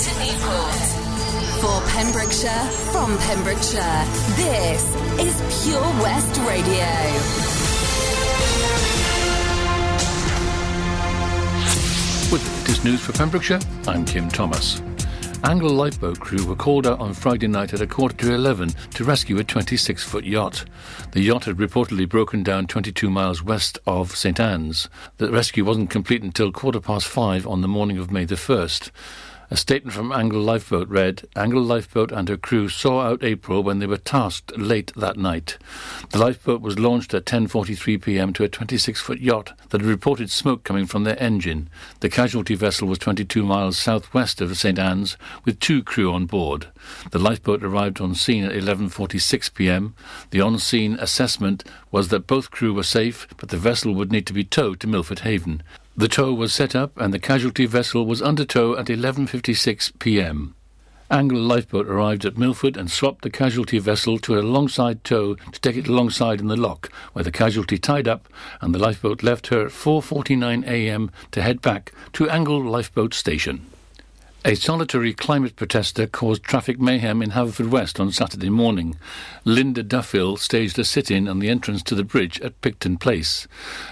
to Newport. For Pembrokeshire, from Pembrokeshire, this is Pure West Radio. With this news for Pembrokeshire, I'm Kim Thomas. Angle lifeboat crew were called out on Friday night at a quarter to 11 to rescue a 26 foot yacht. The yacht had reportedly broken down 22 miles west of St Ann's. The rescue wasn't complete until quarter past five on the morning of May the 1st. A statement from Angle Lifeboat read, Angle Lifeboat and her crew saw out April when they were tasked late that night. The lifeboat was launched at 10.43 p.m. to a 26-foot yacht that had reported smoke coming from their engine. The casualty vessel was 22 miles southwest of St Ann's with two crew on board. The lifeboat arrived on scene at 11.46 p.m. The on-scene assessment was that both crew were safe, but the vessel would need to be towed to Milford Haven. The tow was set up and the casualty vessel was under tow at 11.56 p.m. Angle Lifeboat arrived at Milford and swapped the casualty vessel to a longside tow to take it alongside in the lock, where the casualty tied up, and the lifeboat left her at 4.49 a.m. to head back to Angle Lifeboat Station. A solitary climate protester caused traffic mayhem in Haverfordwest on Saturday morning. Linda Duffield staged a sit-in on the entrance to the bridge at Picton Place.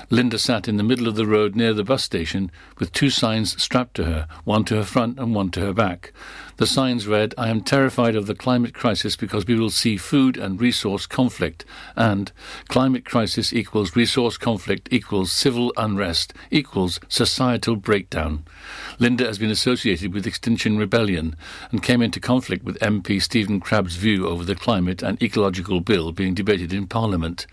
Linda sat in the middle of the road near the bus station with two signs strapped to her, one to her front and one to her back. The signs read, I am terrified of the climate crisis because we will see food and resource conflict, and climate crisis equals resource conflict equals civil unrest equals societal breakdown. Linda has been associated with Extinction Rebellion and came into conflict with MP Stephen Crabb's view over the climate and ecological bill being debated in Parliament.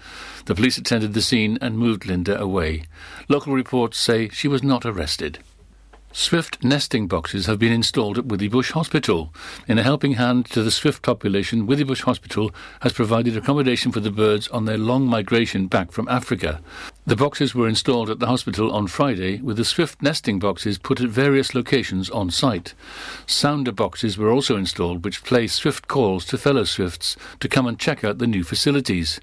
The police attended the scene and moved Linda away. Local reports say she was not arrested. Swift nesting boxes have been installed at Withybush Hospital. In a helping hand to the swift population, Withybush Hospital has provided accommodation for the birds on their long migration back from Africa. The boxes were installed at the hospital on Friday, with the swift nesting boxes put at various locations on site. Sounder boxes were also installed, which play swift calls to fellow swifts to come and check out the new facilities.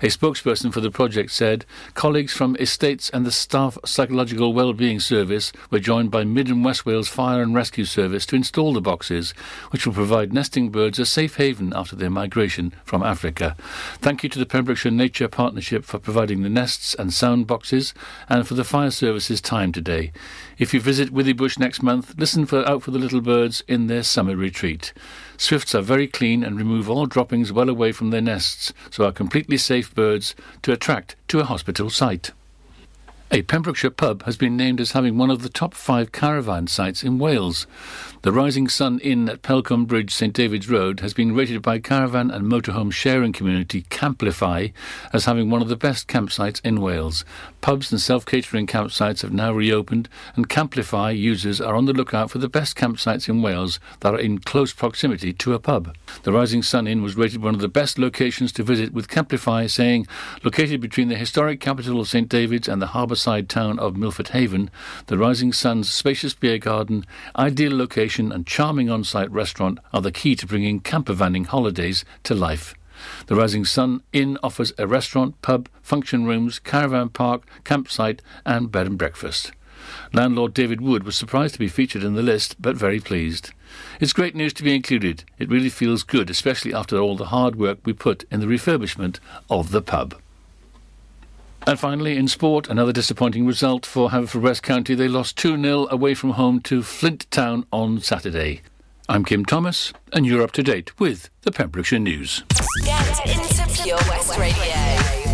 A spokesperson for the project said colleagues from estates and the staff psychological well-being service were joined by Mid and West Wales Fire and Rescue Service to install the boxes, which will provide nesting birds a safe haven after their migration from Africa. Thank you to the Pembrokeshire Nature Partnership for providing the nests and sound boxes and for the fire service's time today. If you visit Withybush next month, listen for out for the little birds in their summer retreat. Swifts are very clean and remove all droppings well away from their nests, so are completely safe birds to attract to a hospital site. A Pembrokeshire pub has been named as having one of the top five caravan sites in Wales. The Rising Sun Inn at Pelcombe Bridge, St David's Road, has been rated by caravan and motorhome sharing community Camplify as having one of the best campsites in Wales. Pubs and self-catering campsites have now reopened, and Camplify users are on the lookout for the best campsites in Wales that are in close proximity to a pub. The Rising Sun Inn was rated one of the best locations to visit, with Camplify saying, located between the historic capital of St David's and the harbourside town of Milford Haven, the Rising Sun's spacious beer garden, ideal location and charming on-site restaurant are the key to bringing campervanning holidays to life. The Rising Sun Inn offers a restaurant, pub, function rooms, caravan park, campsite, and bed and breakfast. Landlord David Wood was surprised to be featured in the list, but very pleased. It's great news to be included. It really feels good, especially after all the hard work we put in the refurbishment of the pub. And finally, in sport, another disappointing result for Haverfordwest County. They lost 2 0 away from home to Flint Town on Saturday. I'm Kim Thomas, and you're up to date with the Pembrokeshire News. Get into Pure West Radio.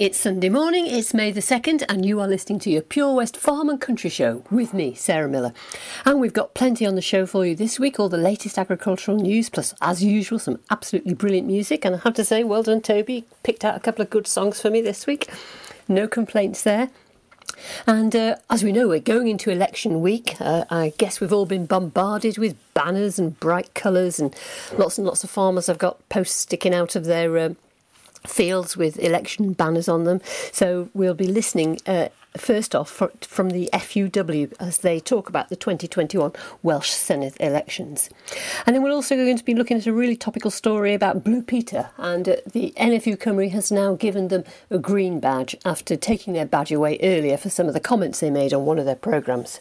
It's Sunday morning. It's May the 2nd, and you are listening to your Pure West Farm and Country Show with me, Sarah Miller. And we've got plenty on the show for you this week, all the latest agricultural news, plus, as usual, some absolutely brilliant music. And I have to say, well done, Toby. Picked out a couple of good songs for me this week. No complaints there. And uh, as we know, we're going into election week. Uh, I guess we've all been bombarded with banners and bright colours, and lots and lots of farmers have got posts sticking out of their um, fields with election banners on them. So we'll be listening. Uh, First off, for, from the FUW as they talk about the 2021 Welsh Senedd elections. And then we're also going to be looking at a really topical story about Blue Peter. And uh, the NFU Cymru has now given them a green badge after taking their badge away earlier for some of the comments they made on one of their programmes.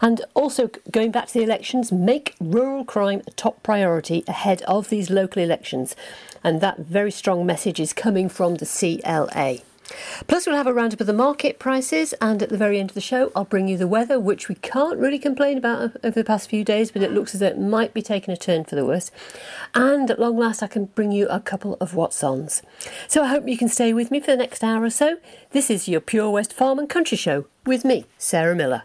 And also, going back to the elections, make rural crime a top priority ahead of these local elections. And that very strong message is coming from the CLA. Plus, we'll have a roundup of the market prices, and at the very end of the show, I'll bring you the weather, which we can't really complain about over the past few days, but it looks as though it might be taking a turn for the worse. And at long last, I can bring you a couple of what's ons. So I hope you can stay with me for the next hour or so. This is your Pure West Farm and Country Show with me, Sarah Miller.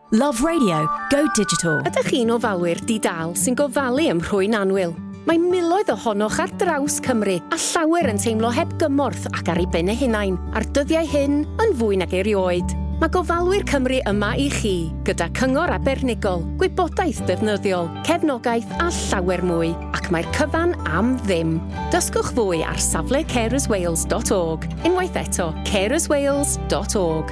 Love Radio, go digital. Ydych chi'n ofalwyr di-dal sy'n gofalu ym rhwy'n anwyl? Mae miloedd ohonoch ar draws Cymru a llawer yn teimlo heb gymorth ac ar ei ben eu hunain ar dyddiau hyn yn fwy nag erioed. Mae gofalwyr Cymru yma i chi, gyda cyngor abernigol, gwybodaeth defnyddiol, cefnogaeth a llawer mwy, ac mae'r cyfan am ddim. Dysgwch fwy ar safle carerswales.org, unwaith eto carerswales.org.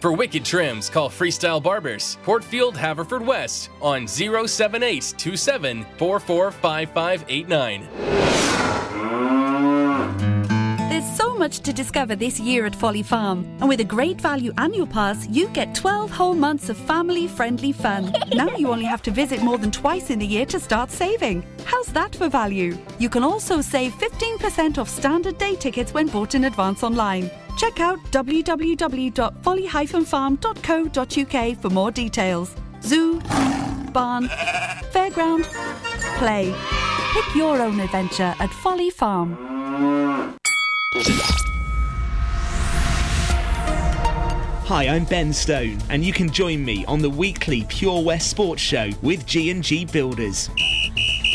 For wicked trims, call Freestyle Barbers, Portfield, Haverfordwest, on 07827 There's so much to discover this year at Folly Farm. And with a great value annual pass, you get 12 whole months of family friendly fun. now you only have to visit more than twice in the year to start saving. How's that for value? You can also save 15% off standard day tickets when bought in advance online. Check out www.folly-farm.co.uk for more details. Zoo, barn, fairground, play. Pick your own adventure at Folly Farm. Hi, I'm Ben Stone, and you can join me on the weekly Pure West Sports Show with G&G Builders.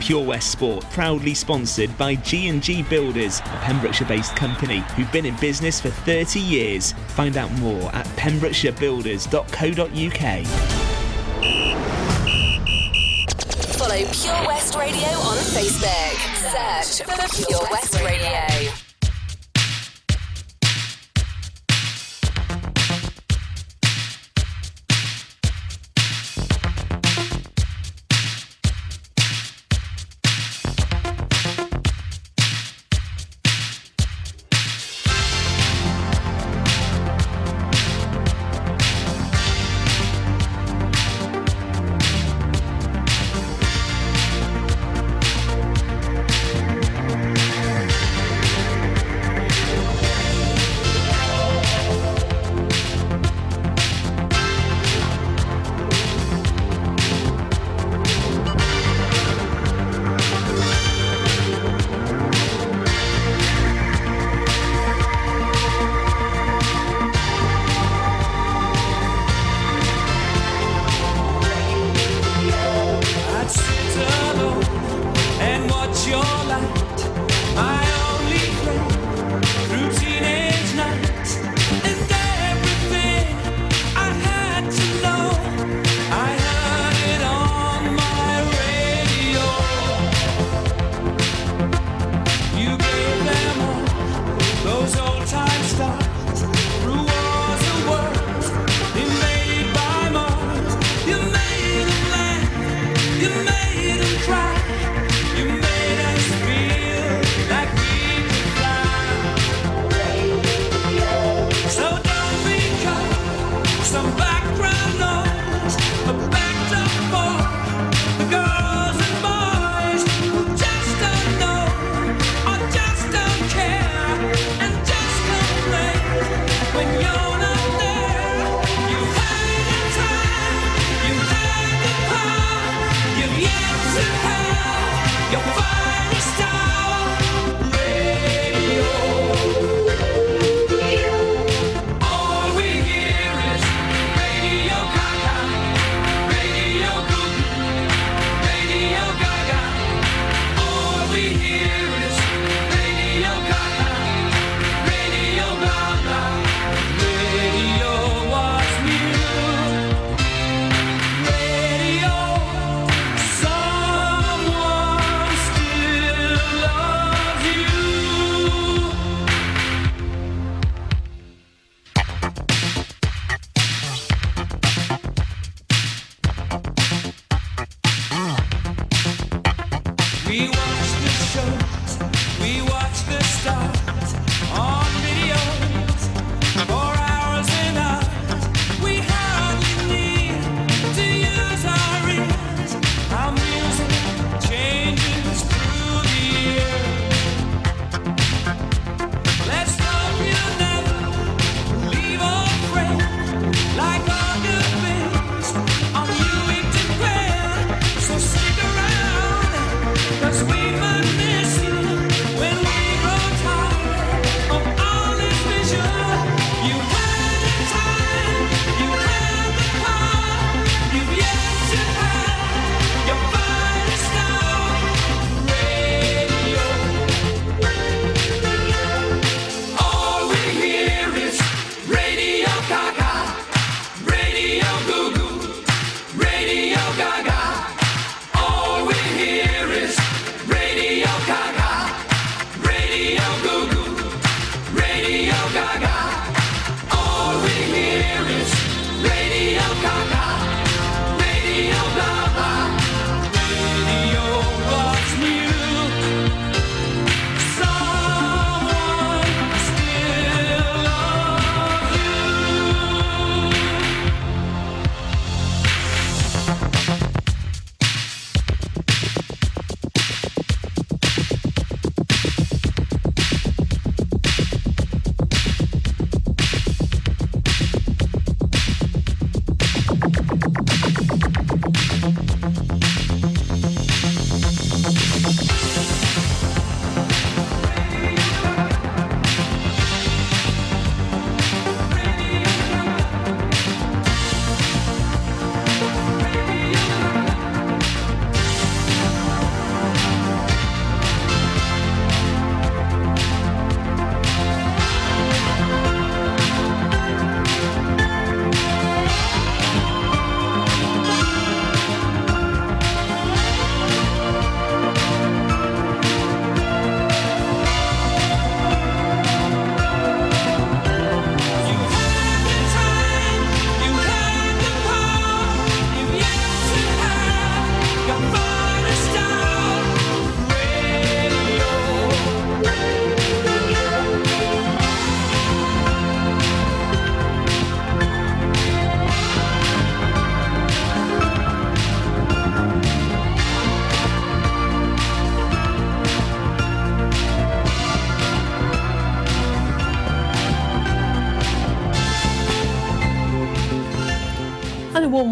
Pure West Sport, proudly sponsored by G&G Builders, a Pembrokeshire-based company who've been in business for 30 years. Find out more at pembrokeshirebuilders.co.uk. Follow Pure West Radio on Facebook. Search for Pure West Radio.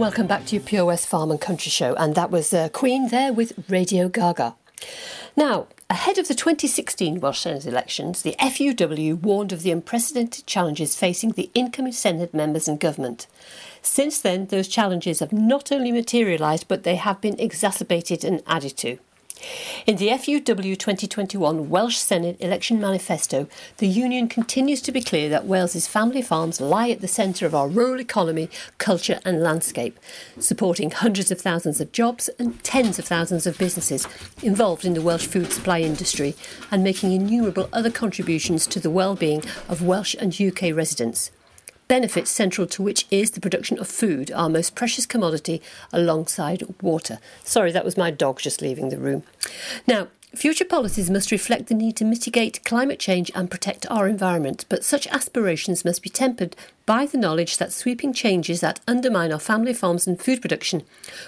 Welcome back to your Pure West Farm and Country Show, and that was uh, Queen there with Radio Gaga. Now, ahead of the 2016 Welsh Senedd elections, the FUW warned of the unprecedented challenges facing the incoming Senedd members and government. Since then, those challenges have not only materialised, but they have been exacerbated and added to. In the FUW 2021 Welsh Senedd election manifesto, the Union continues to be clear that Wales's family farms lie at the centre of our rural economy, culture, and landscape, supporting hundreds of thousands of jobs and tens of thousands of businesses involved in the Welsh food supply industry and making innumerable other contributions to the well-being of Welsh and UK residents benefits central to which is the production of food, our most precious commodity, alongside water. Sorry, that was my dog just leaving the room. Now, Future policies must reflect the need to mitigate climate change and protect our environment, but such aspirations must be tempered by the knowledge that sweeping changes that undermine our family farms and food production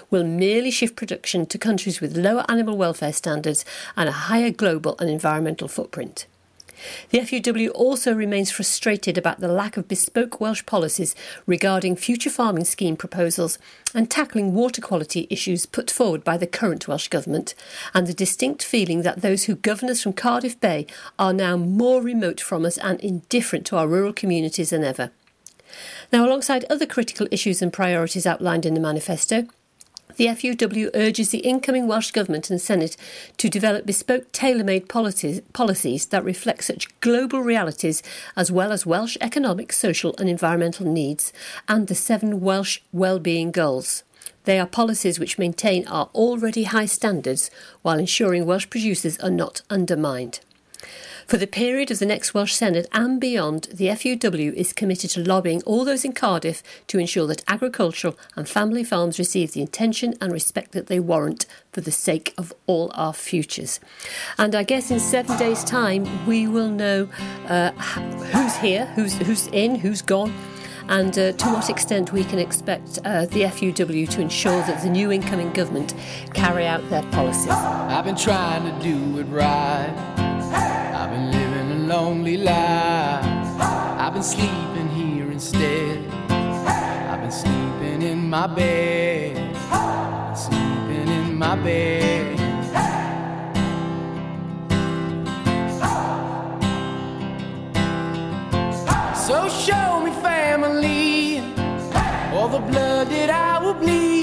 will merely shift production to countries with lower animal welfare standards and a higher global and environmental footprint. The FUW also remains frustrated about the lack of bespoke Welsh policies regarding future farming scheme proposals and tackling water quality issues put forward by the current Welsh Government, and the distinct feeling that those who govern us from Cardiff Bay are now more remote from us and indifferent to our rural communities than ever. Now, alongside other critical issues and priorities outlined in the manifesto, the FUW urges the incoming Welsh Government and Senedd to develop bespoke tailor made policies, policies that reflect such global realities as well as Welsh economic, social, and environmental needs and the seven Welsh well-being goals. They are policies which maintain our already high standards while ensuring Welsh producers are not undermined. For the period of the next Welsh Senedd and beyond, the FUW is committed to lobbying all those in Cardiff to ensure that agricultural and family farms receive the attention and respect that they warrant for the sake of all our futures. And I guess in seven days' time, we will know uh, who's here, who's, who's in, who's gone and uh, to what extent we can expect uh, the FUW to ensure that the new incoming government carry out their policies. I've been trying to do it right. I've been living a lonely life. I've been sleeping here instead. I've been sleeping in my bed. Sleeping in my bed. So show me family, all the blood that I will bleed.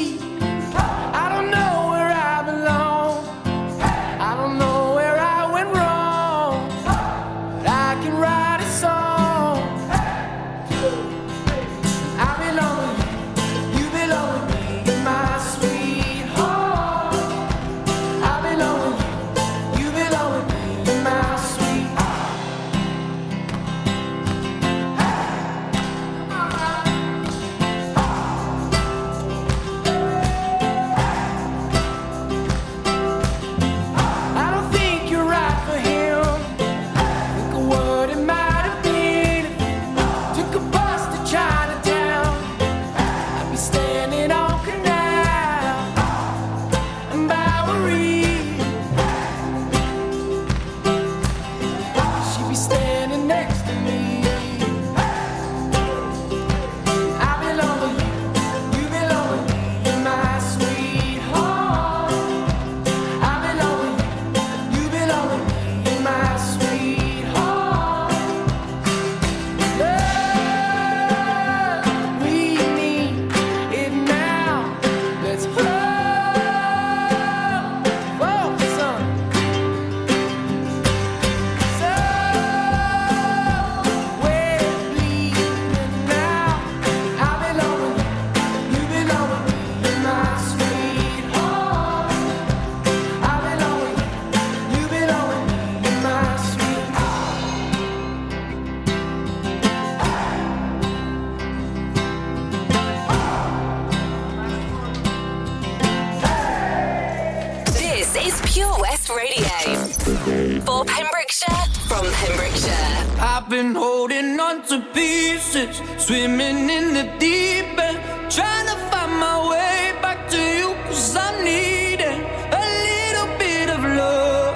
Swimming in the deep end, trying to find my way back to you, cause I need it. A little bit of love,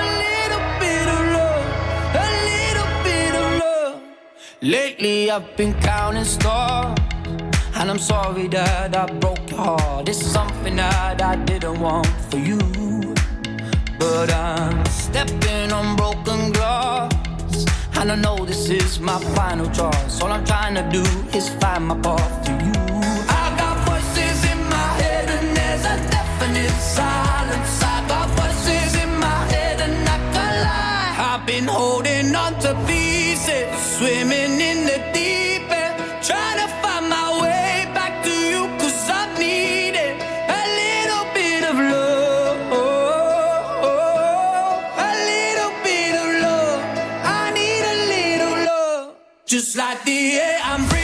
a little bit of love, a little bit of love. Lately I've been counting stars, and I'm sorry that I broke your heart. It's something that I didn't want for you, but I'm stepping on broken glass, and I know this is my final choice. All I'm trying to do is find my path to you. I got voices in my head, and there's a definite silence. I got voices in my head, and I can lie. I've been holding on to pieces, swimming in the deep just like the air I'm breathing.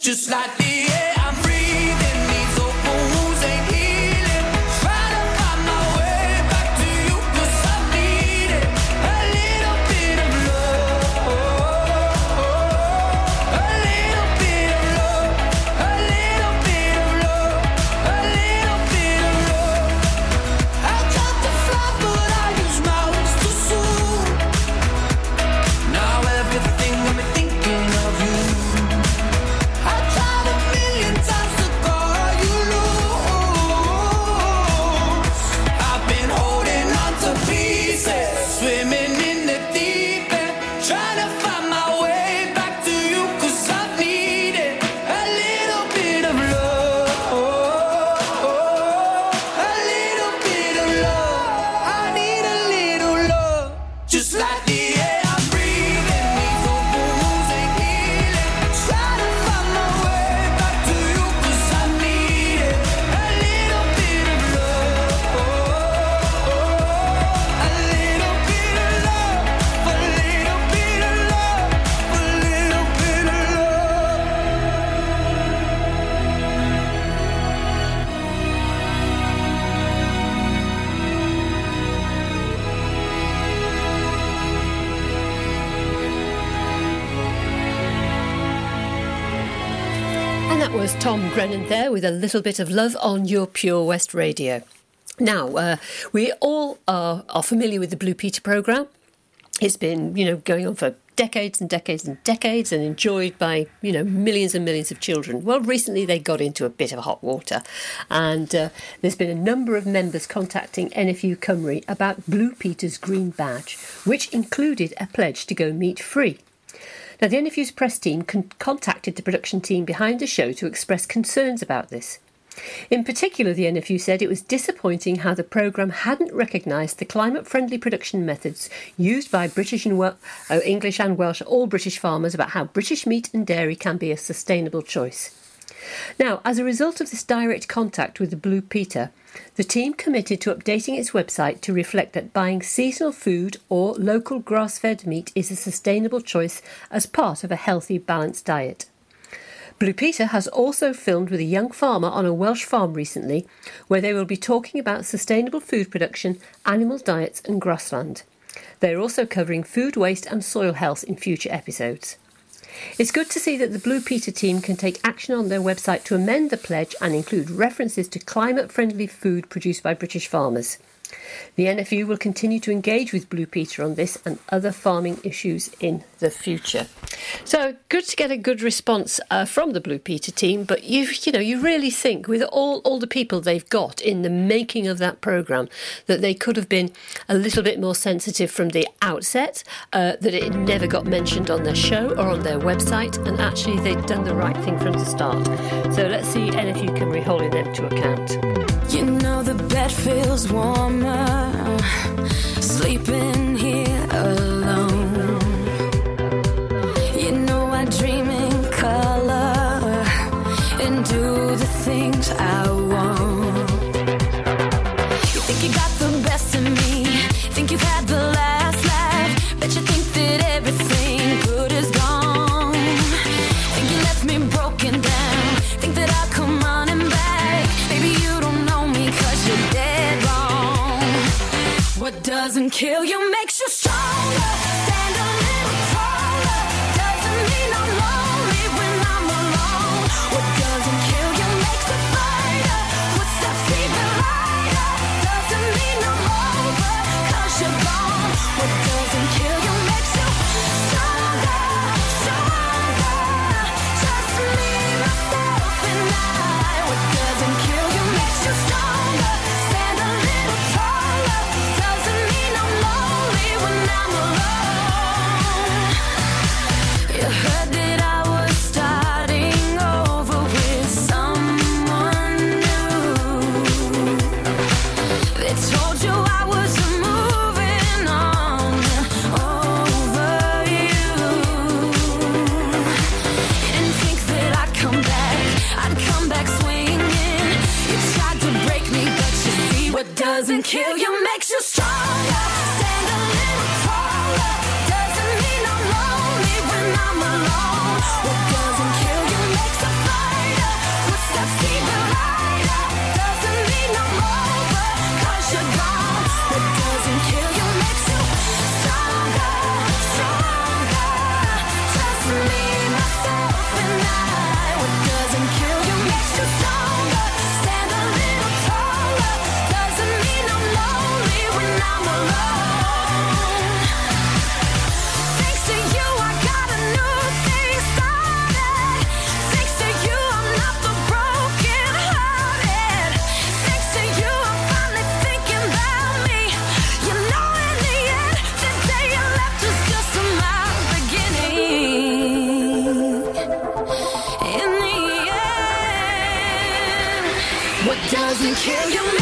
Just like the air with a little bit of love on your Pure West radio. Now, uh, we all are, are familiar with the Blue Peter programme. It's been, you know, going on for decades and decades and decades and enjoyed by, you know, millions and millions of children. Well, recently they got into a bit of hot water and uh, there's been a number of members contacting NFU Cymru about Blue Peter's green badge, which included a pledge to go meat free. Now, the NFU's press team con- contacted the production team behind the show to express concerns about this. In particular, the NFU said it was disappointing how the programme hadn't recognised the climate friendly production methods used by British and Wel- uh, English and Welsh, all British farmers, about how British meat and dairy can be a sustainable choice. Now, as a result of this direct contact with the Blue Peter, the team committed to updating its website to reflect that buying seasonal food or local grass fed meat is a sustainable choice as part of a healthy, balanced diet. Blue Peter has also filmed with a young farmer on a Welsh farm recently, where they will be talking about sustainable food production, animal diets, and grassland. They are also covering food waste and soil health in future episodes. It's good to see that the Blue Peter team can take action on their website to amend the pledge and include references to climate friendly food produced by British farmers. The NFU will continue to engage with Blue Peter on this and other farming issues in the future. So good to get a good response uh, from the Blue Peter team, but you you know you really think with all all the people they've got in the making of that program that they could have been a little bit more sensitive from the outset, uh, that it never got mentioned on their show or on their website, and actually they'd done the right thing from the start. So let's see NFU can re-hold them to account. You know that feels warmer. Sleeping kill you makes doesn't kill you.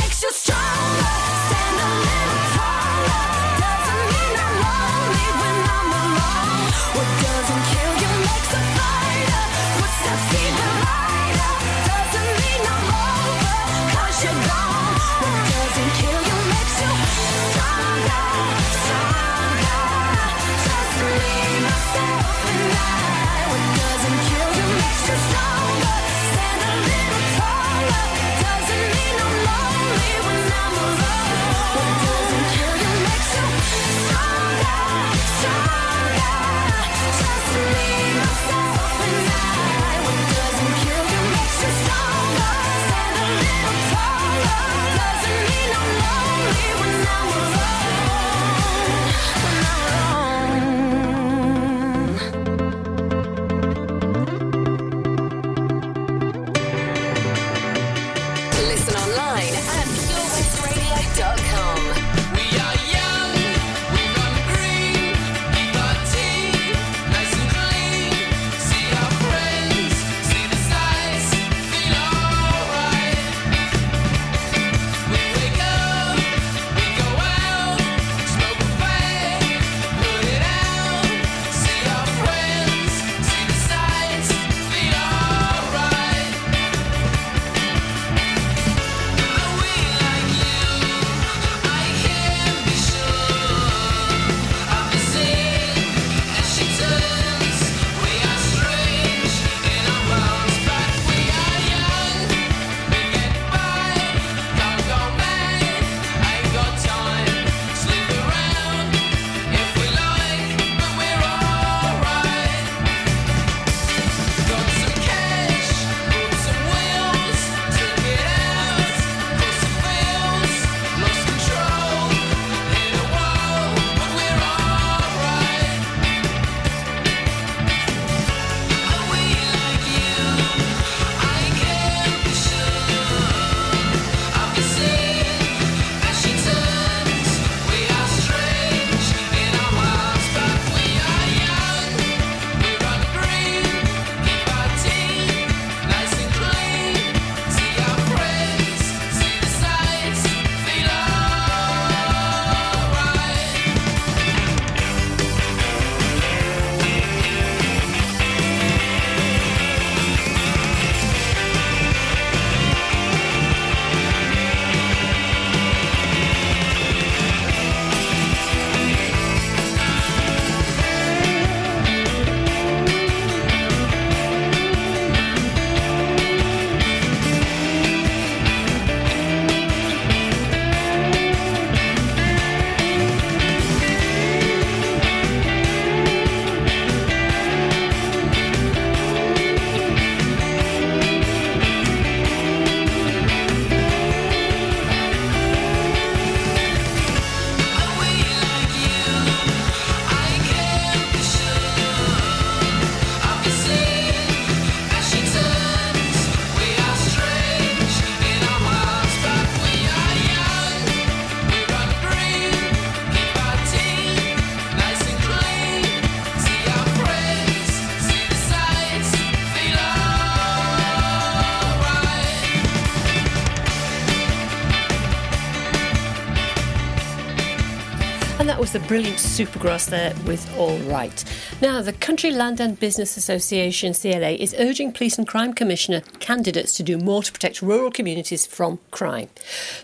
The brilliant Supergrass there with All Right. Now, the Country Land and Business Association, CLA, is urging Police and Crime Commissioner candidates to do more to protect rural communities from crime.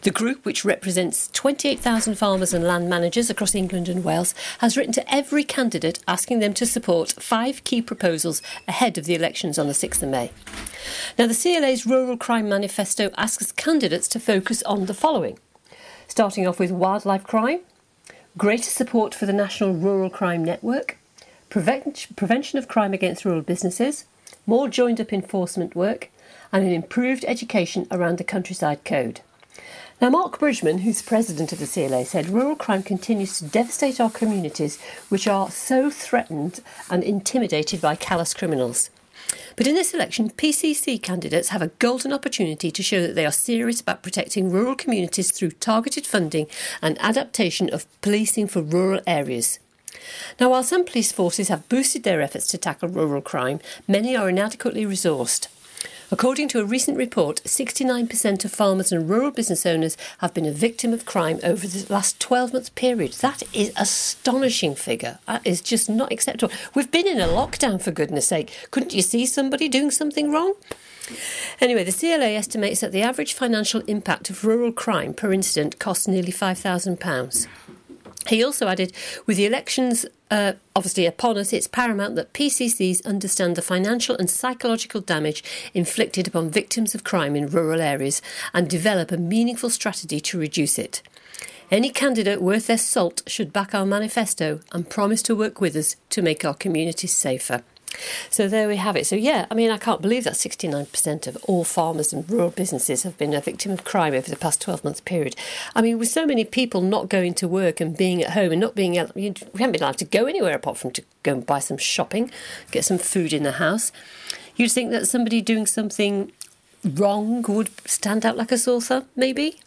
The group, which represents 28,000 farmers and land managers across England and Wales, has written to every candidate asking them to support five key proposals ahead of the elections on the 6th of May. Now, the CLA's Rural Crime Manifesto asks candidates to focus on the following starting off with wildlife crime, greater support for the National Rural Crime Network, prevent- prevention of crime against rural businesses, more joined up enforcement work, and an improved education around the countryside code. Now, Mark Bridgeman, who's president of the CLA, said rural crime continues to devastate our communities, which are so threatened and intimidated by callous criminals. But in this election, PCC candidates have a golden opportunity to show that they are serious about protecting rural communities through targeted funding and adaptation of policing for rural areas. Now, while some police forces have boosted their efforts to tackle rural crime, many are inadequately resourced. According to a recent report, 69% of farmers and rural business owners have been a victim of crime over the last 12 month period. That is astonishing figure. That is just not acceptable. We've been in a lockdown, for goodness sake. Couldn't you see somebody doing something wrong? Anyway, the CLA estimates that the average financial impact of rural crime per incident costs nearly £5,000. He also added, with the elections uh, obviously upon us, it's paramount that PCCs understand the financial and psychological damage inflicted upon victims of crime in rural areas and develop a meaningful strategy to reduce it. Any candidate worth their salt should back our manifesto and promise to work with us to make our communities safer. So there we have it. So yeah, I mean, I can't believe that 69% of all farmers and rural businesses have been a victim of crime over the past 12 months period. I mean, with so many people not going to work and being at home and not being, able- we haven't been allowed to go anywhere apart from to go and buy some shopping, get some food in the house. You'd think that somebody doing something wrong would stand out like a thumb, maybe.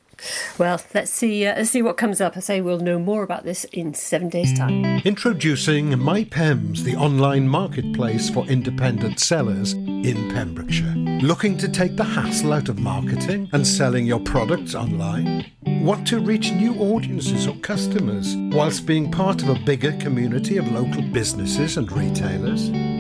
Well, let's see. Uh, let's see what comes up. I say we'll know more about this in seven days' time. Introducing MyPems, the online marketplace for independent sellers in Pembrokeshire. Looking to take the hassle out of marketing and selling your products online? Want to reach new audiences or customers whilst being part of a bigger community of local businesses and retailers?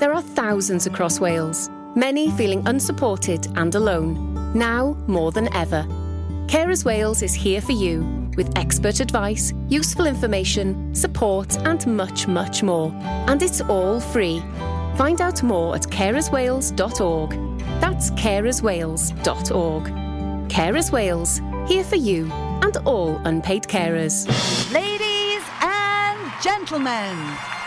There are thousands across Wales, many feeling unsupported and alone, now more than ever. Carers Wales is here for you with expert advice, useful information, support, and much, much more. And it's all free. Find out more at carerswales.org. That's carerswales.org. Carers Wales, here for you and all unpaid carers. Ladies and gentlemen,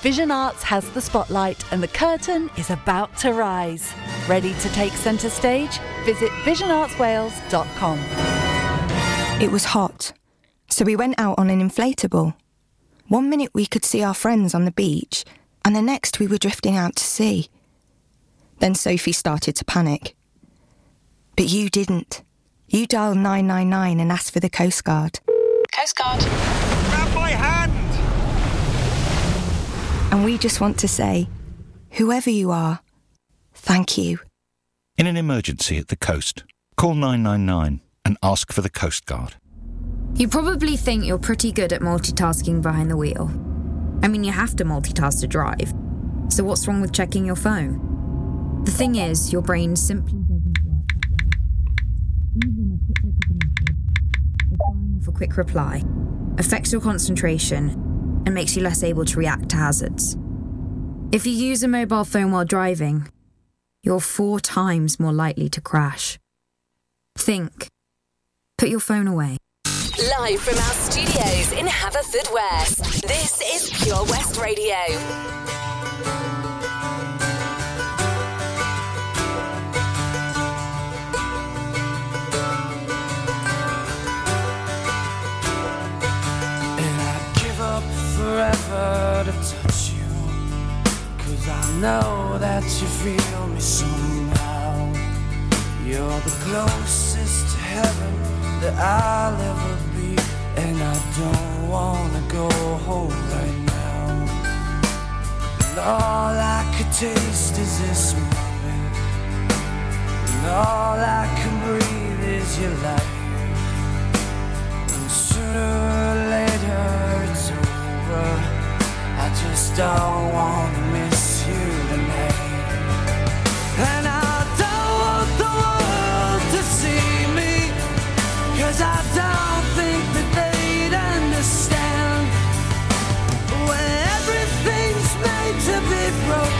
Vision Arts has the spotlight and the curtain is about to rise. Ready to take centre stage? Visit visionartswales.com. It was hot, so we went out on an inflatable. One minute we could see our friends on the beach, and the next we were drifting out to sea. Then Sophie started to panic. But you didn't. You dialed 999 and asked for the Coast Guard. Coast Guard. Grab my hand! And we just want to say, whoever you are, thank you. In an emergency at the coast, call 999 and ask for the Coast Guard. You probably think you're pretty good at multitasking behind the wheel. I mean, you have to multitask to drive. So, what's wrong with checking your phone? The thing is, your brain simply for quick reply, affects your concentration, and makes you less able to react to hazards. If you use a mobile phone while driving, you're four times more likely to crash. Think. Put your phone away. Live from our studios in Haverfordwest, this is Pure West Radio. Forever to touch you. Cause I know that you feel me somehow. You're the closest to heaven that I'll ever be. And I don't wanna go home right now. And all I could taste is this moment. And all I can breathe is your life. And sooner don't wanna miss you tonight. And I don't want the world to see me. Cause I don't think that they'd understand. When everything's made to be broken,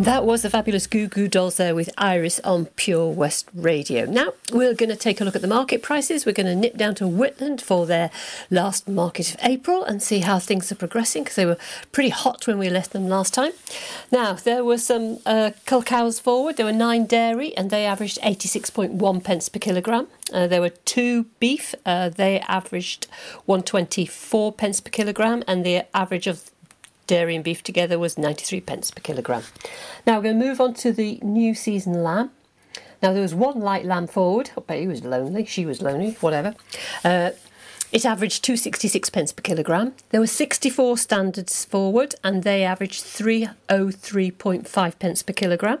That was the fabulous Goo Goo Dolls there with Iris on Pure West Radio. Now we're going to take a look at the market prices. We're going to nip down to Whitland for their last market of April and see how things are progressing because they were pretty hot when we left them last time. Now there were some uh, cows forward. There were nine dairy and they averaged 86.1 pence per kilogram. Uh, there were two beef. Uh, they averaged 124 pence per kilogram and the average of dairy and beef together was 93 pence per kilogram. Now we're going to move on to the new season lamb. Now there was one light lamb forward. I bet he was lonely. She was lonely. Whatever. Uh, it averaged 266 pence per kilogram. There were 64 standards forward, and they averaged 303.5 pence per kilogram.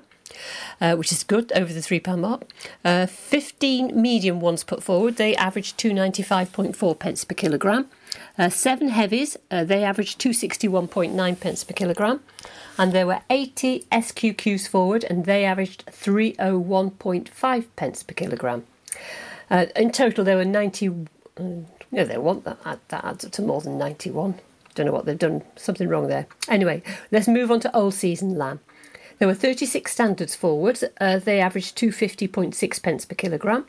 Uh, which is good over the three pound mark. Uh, 15 medium ones put forward, they averaged 295.4 pence per kilogram. Uh, seven heavies, uh, they averaged 261.9 pence per kilogram. And there were 80 SQQs forward, and they averaged 301.5 pence per kilogram. Uh, in total, there were 90. Uh, no, they want that. That adds up to more than 91. Don't know what they've done. Something wrong there. Anyway, let's move on to old season lamb. There were 36 standards forward. Uh, they averaged 250.6 pence per kilogram.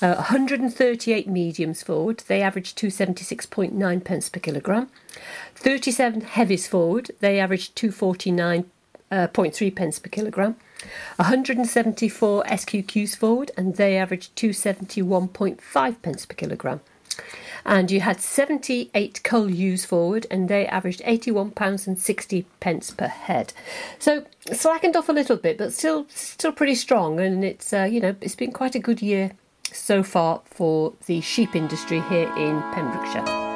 Uh, 138 mediums forward. They averaged 276.9 pence per kilogram. 37 heavies forward. They averaged 249.3 uh, pence per kilogram. 174 SQQs forward, and they averaged 271.5 pence per kilogram and you had 78 cull ewes forward and they averaged 81 pounds and 60 pence per head. So slackened off a little bit but still still pretty strong. And it's uh, you know it's been quite a good year so far for the sheep industry here in Pembrokeshire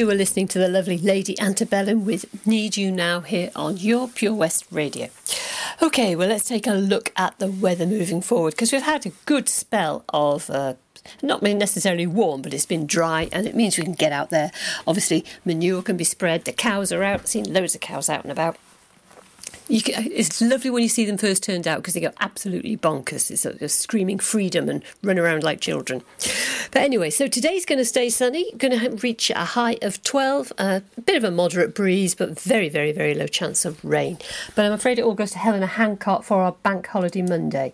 you were listening to the lovely Lady Antebellum with Need You Now here on your Pure West Radio. Okay, well, let's take a look at the weather moving forward because we've had a good spell of. Uh, not necessarily warm, but it's been dry, and it means we can get out there. Obviously, manure can be spread. The cows are out. I've seen loads of cows out and about. Can, it's lovely when you see them first turned out because they go absolutely bonkers. It's sort screaming freedom and run around like children. But anyway, so today's going to stay sunny, going to reach a high of 12, a bit of a moderate breeze, but very, very, very low chance of rain. But I'm afraid it all goes to hell in a handcart for our bank holiday Monday.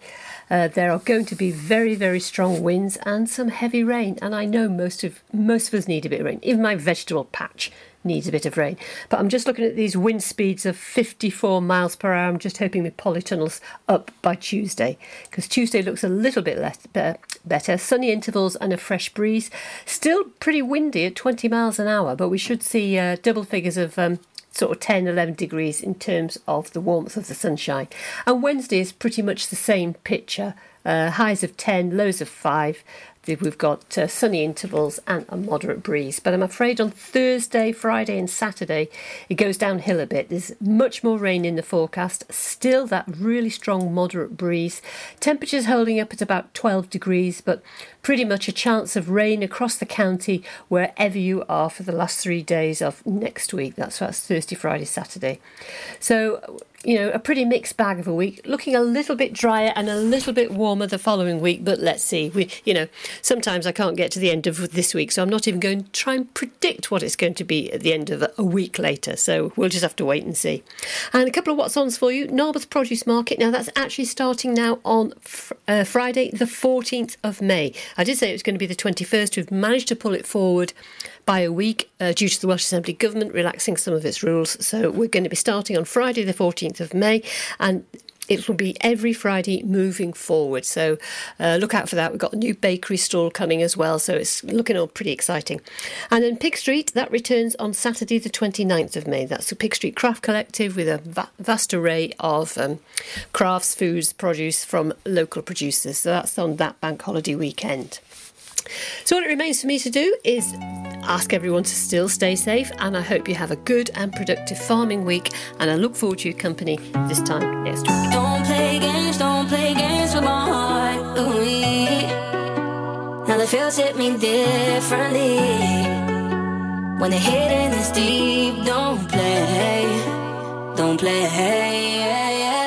Uh, there are going to be very, very strong winds and some heavy rain, and I know most of most of us need a bit of rain. Even my vegetable patch needs a bit of rain. But I'm just looking at these wind speeds of 54 miles per hour. I'm just hoping the polytunnels up by Tuesday because Tuesday looks a little bit less be- better. Sunny intervals and a fresh breeze. Still pretty windy at 20 miles an hour, but we should see uh, double figures of. Um, Sort of 10, 11 degrees in terms of the warmth of the sunshine. And Wednesday is pretty much the same picture uh, highs of 10, lows of 5. We've got uh, sunny intervals and a moderate breeze. But I'm afraid on Thursday, Friday, and Saturday, it goes downhill a bit. There's much more rain in the forecast. Still, that really strong moderate breeze. Temperatures holding up at about 12 degrees, but pretty much a chance of rain across the county wherever you are for the last three days of next week. That's that's Thursday, Friday, Saturday. So you know, a pretty mixed bag of a week. Looking a little bit drier and a little bit warmer the following week, but let's see. We, you know, sometimes I can't get to the end of this week, so I'm not even going to try and predict what it's going to be at the end of a week later. So we'll just have to wait and see. And a couple of what's ons for you. Narberth Produce Market. Now that's actually starting now on fr- uh, Friday, the 14th of May. I did say it was going to be the 21st. We've managed to pull it forward by a week uh, due to the Welsh Assembly government relaxing some of its rules. So we're going to be starting on Friday, the 14th of May, and it will be every Friday moving forward. So uh, look out for that. We've got a new bakery stall coming as well, so it's looking all pretty exciting. And then Pig Street, that returns on Saturday, the 29th of May. That's the Pig Street Craft Collective with a va- vast array of um, crafts, foods, produce from local producers. So that's on that bank holiday weekend. So, all it remains for me to do is ask everyone to still stay safe, and I hope you have a good and productive farming week. And I look forward to your company this time next week. Don't play games, don't play games with my heart. Ooh, now the feels hit me differently. When the hidden is deep, don't play, don't play. Yeah, yeah.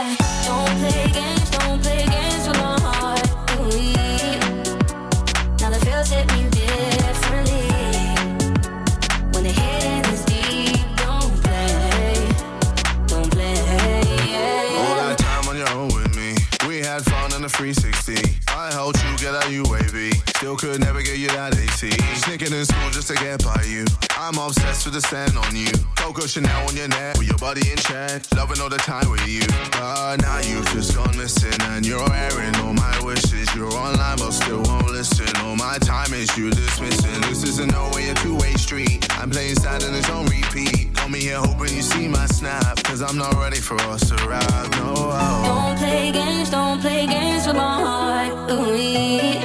Had fun in the 360. I helped you get out UAV. Still could never get you that AC. Sneaking in school just to get by you. I'm obsessed with the scent on you. Coco Chanel on your neck with your body in check. Loving all the time with you. But now you've just gone missing and you're airing all my wishes. You're online but still won't listen. All my time is you dismissing. This isn't no way a two-way street. I'm playing sad and it's on repeat. Got me here hoping you see my snap. Cause I'm not ready for us to ride. No. Don't play games, don't play games with my heart. Ooh,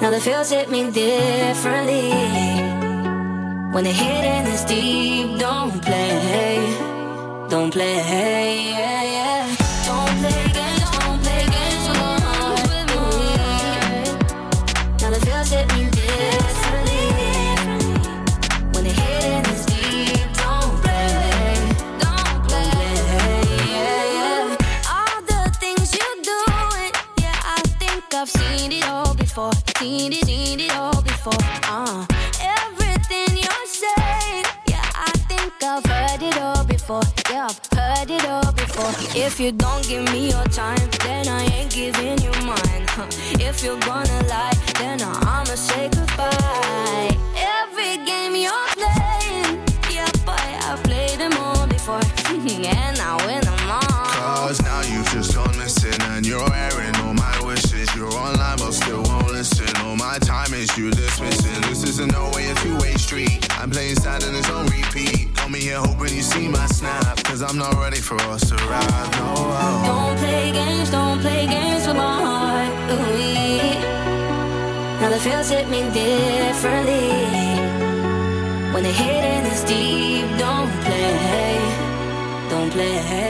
now the feels hit me differently. When the hidden is deep, don't play, don't play. Seen it, seen it all before. Uh, everything you're saying, yeah, I think I've heard it all before. Yeah, I've heard it all before. If you don't give me your time, then I ain't giving you mine. Huh. If you're gonna lie, then I'ma say goodbye. Every game you're playing, yeah, boy, I've played them all before, and I win them all. Cause now you've just gone missing and you're airing all my wishes. You're online but still All my time is you dismissing. This isn't no way a two-way street. I'm playing sad and it's on repeat. Got me here hoping you see my snap. Cause I'm not ready for us to ride. No. Don't play games, don't play games with my heart. Ooh, now the feels hit me differently. When the hidden is deep, don't play, hey, don't play.